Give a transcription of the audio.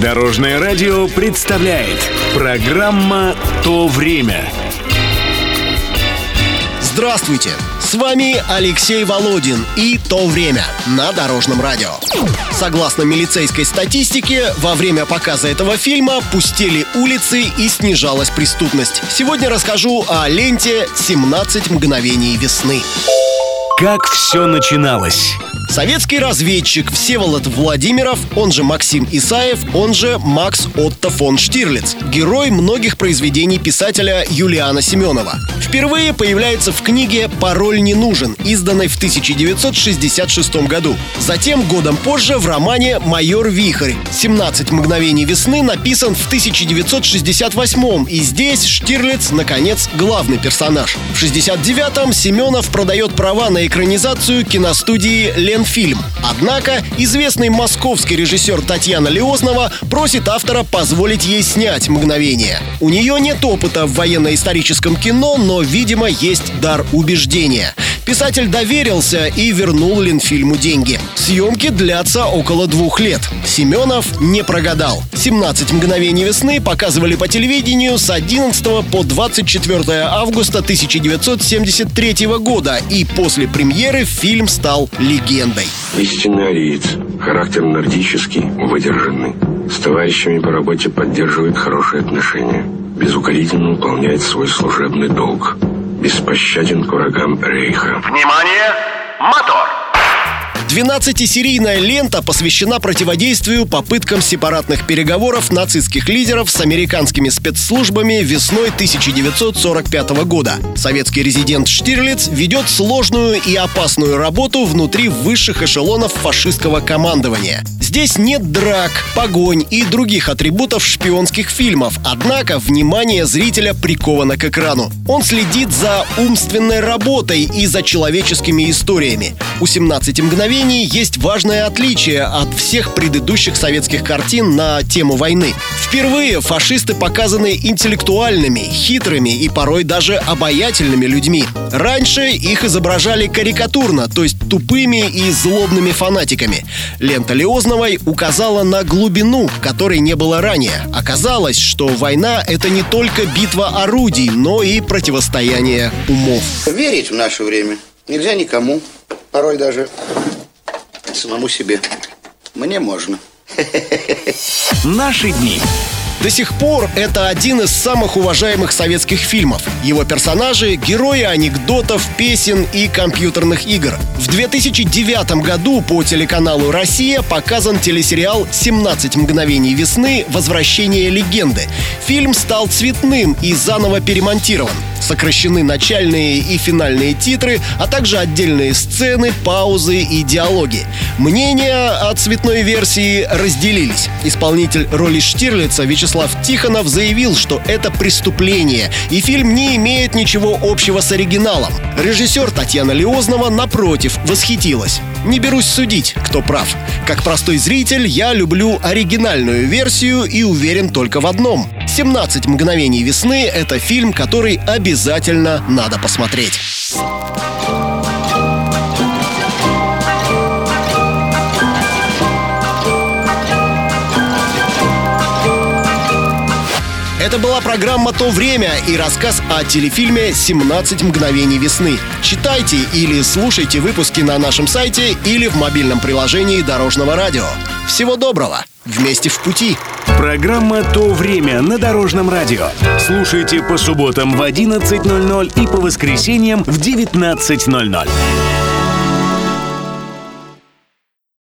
Дорожное радио представляет программа «То время». Здравствуйте! С вами Алексей Володин и «То время» на Дорожном радио. Согласно милицейской статистике, во время показа этого фильма пустели улицы и снижалась преступность. Сегодня расскажу о ленте «17 мгновений весны». Как все начиналось? Советский разведчик Всеволод Владимиров, он же Максим Исаев, он же Макс Отто фон Штирлиц, герой многих произведений писателя Юлиана Семенова. Впервые появляется в книге «Пароль не нужен», изданной в 1966 году. Затем, годом позже, в романе «Майор Вихрь». «17 мгновений весны» написан в 1968 и здесь Штирлиц, наконец, главный персонаж. В 69-м Семенов продает права на экранизацию киностудии «Лен фильм. Однако известный московский режиссер Татьяна Леознова просит автора позволить ей снять «Мгновение». У нее нет опыта в военно-историческом кино, но, видимо, есть дар убеждения. Писатель доверился и вернул Ленфильму деньги. Съемки длятся около двух лет. Семенов не прогадал. 17 мгновений весны показывали по телевидению с 11 по 24 августа 1973 года, и после премьеры фильм стал легендой. Истинный ариец. Характер нордический, выдержанный. С товарищами по работе поддерживает хорошие отношения. Безукоризненно выполняет свой служебный долг беспощаден к врагам Рейха. Внимание! Мотор! 12-серийная лента посвящена противодействию попыткам сепаратных переговоров нацистских лидеров с американскими спецслужбами весной 1945 года. Советский резидент Штирлиц ведет сложную и опасную работу внутри высших эшелонов фашистского командования. Здесь нет драк, погонь и других атрибутов шпионских фильмов, однако внимание зрителя приковано к экрану. Он следит за умственной работой и за человеческими историями. У 17 мгновений есть важное отличие от всех предыдущих советских картин на тему войны. Впервые фашисты показаны интеллектуальными, хитрыми и порой даже обаятельными людьми. Раньше их изображали карикатурно, то есть тупыми и злобными фанатиками. Лента Леозного Романовой указала на глубину, которой не было ранее. Оказалось, что война — это не только битва орудий, но и противостояние умов. Верить в наше время нельзя никому, порой даже самому себе. Мне можно. Наши дни. До сих пор это один из самых уважаемых советских фильмов. Его персонажи — герои анекдотов, песен и компьютерных игр. В 2009 году по телеканалу «Россия» показан телесериал «17 мгновений весны. Возвращение легенды». Фильм стал цветным и заново перемонтирован. Сокращены начальные и финальные титры, а также отдельные сцены, паузы и диалоги. Мнения о цветной версии разделились. Исполнитель роли Штирлица Вячеслав Тихонов заявил, что это преступление, и фильм не имеет ничего общего с оригиналом. Режиссер Татьяна Леознова, напротив, восхитилась. Не берусь судить, кто прав. Как простой зритель, я люблю оригинальную версию и уверен только в одном. «17 мгновений весны» — это фильм, который обязательно надо посмотреть. Это была программа «То время» и рассказ о телефильме «17 мгновений весны». Читайте или слушайте выпуски на нашем сайте или в мобильном приложении Дорожного радио. Всего доброго! Вместе в пути! Программа «То время» на Дорожном радио. Слушайте по субботам в 11.00 и по воскресеньям в 19.00.